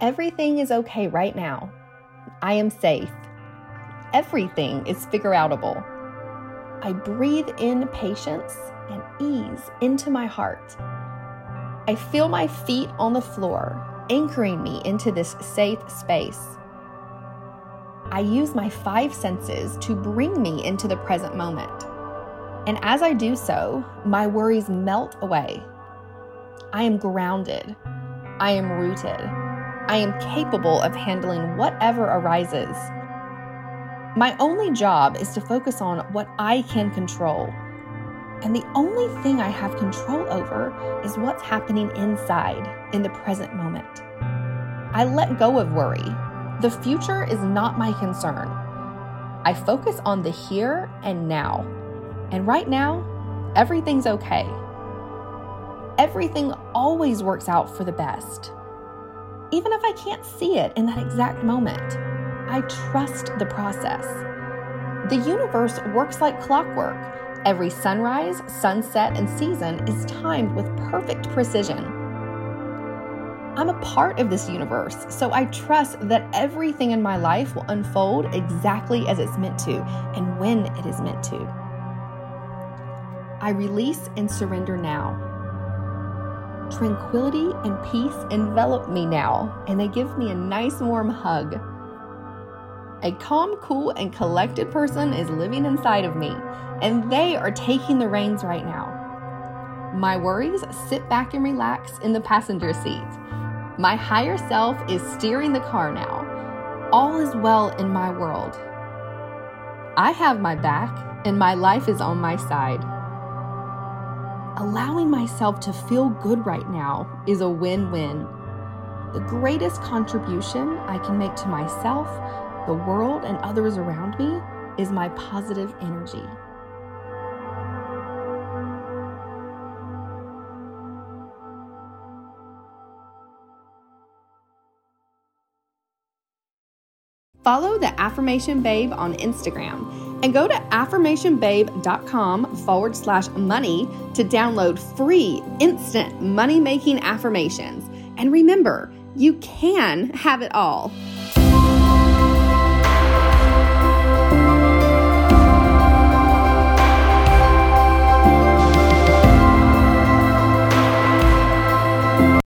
Everything is okay right now. I am safe. Everything is figure outable. I breathe in patience and ease into my heart. I feel my feet on the floor, anchoring me into this safe space. I use my five senses to bring me into the present moment. And as I do so, my worries melt away. I am grounded. I am rooted. I am capable of handling whatever arises. My only job is to focus on what I can control. And the only thing I have control over is what's happening inside in the present moment. I let go of worry. The future is not my concern. I focus on the here and now. And right now, everything's okay. Everything always works out for the best. Even if I can't see it in that exact moment, I trust the process. The universe works like clockwork. Every sunrise, sunset, and season is timed with perfect precision. I'm a part of this universe, so I trust that everything in my life will unfold exactly as it's meant to and when it is meant to. I release and surrender now. Tranquility and peace envelop me now, and they give me a nice warm hug. A calm, cool, and collected person is living inside of me, and they are taking the reins right now. My worries sit back and relax in the passenger seat. My higher self is steering the car now. All is well in my world. I have my back, and my life is on my side. Allowing myself to feel good right now is a win win. The greatest contribution I can make to myself, the world, and others around me is my positive energy. Follow the Affirmation Babe on Instagram and go to affirmationbabe.com forward slash money to download free instant money making affirmations. And remember, you can have it all.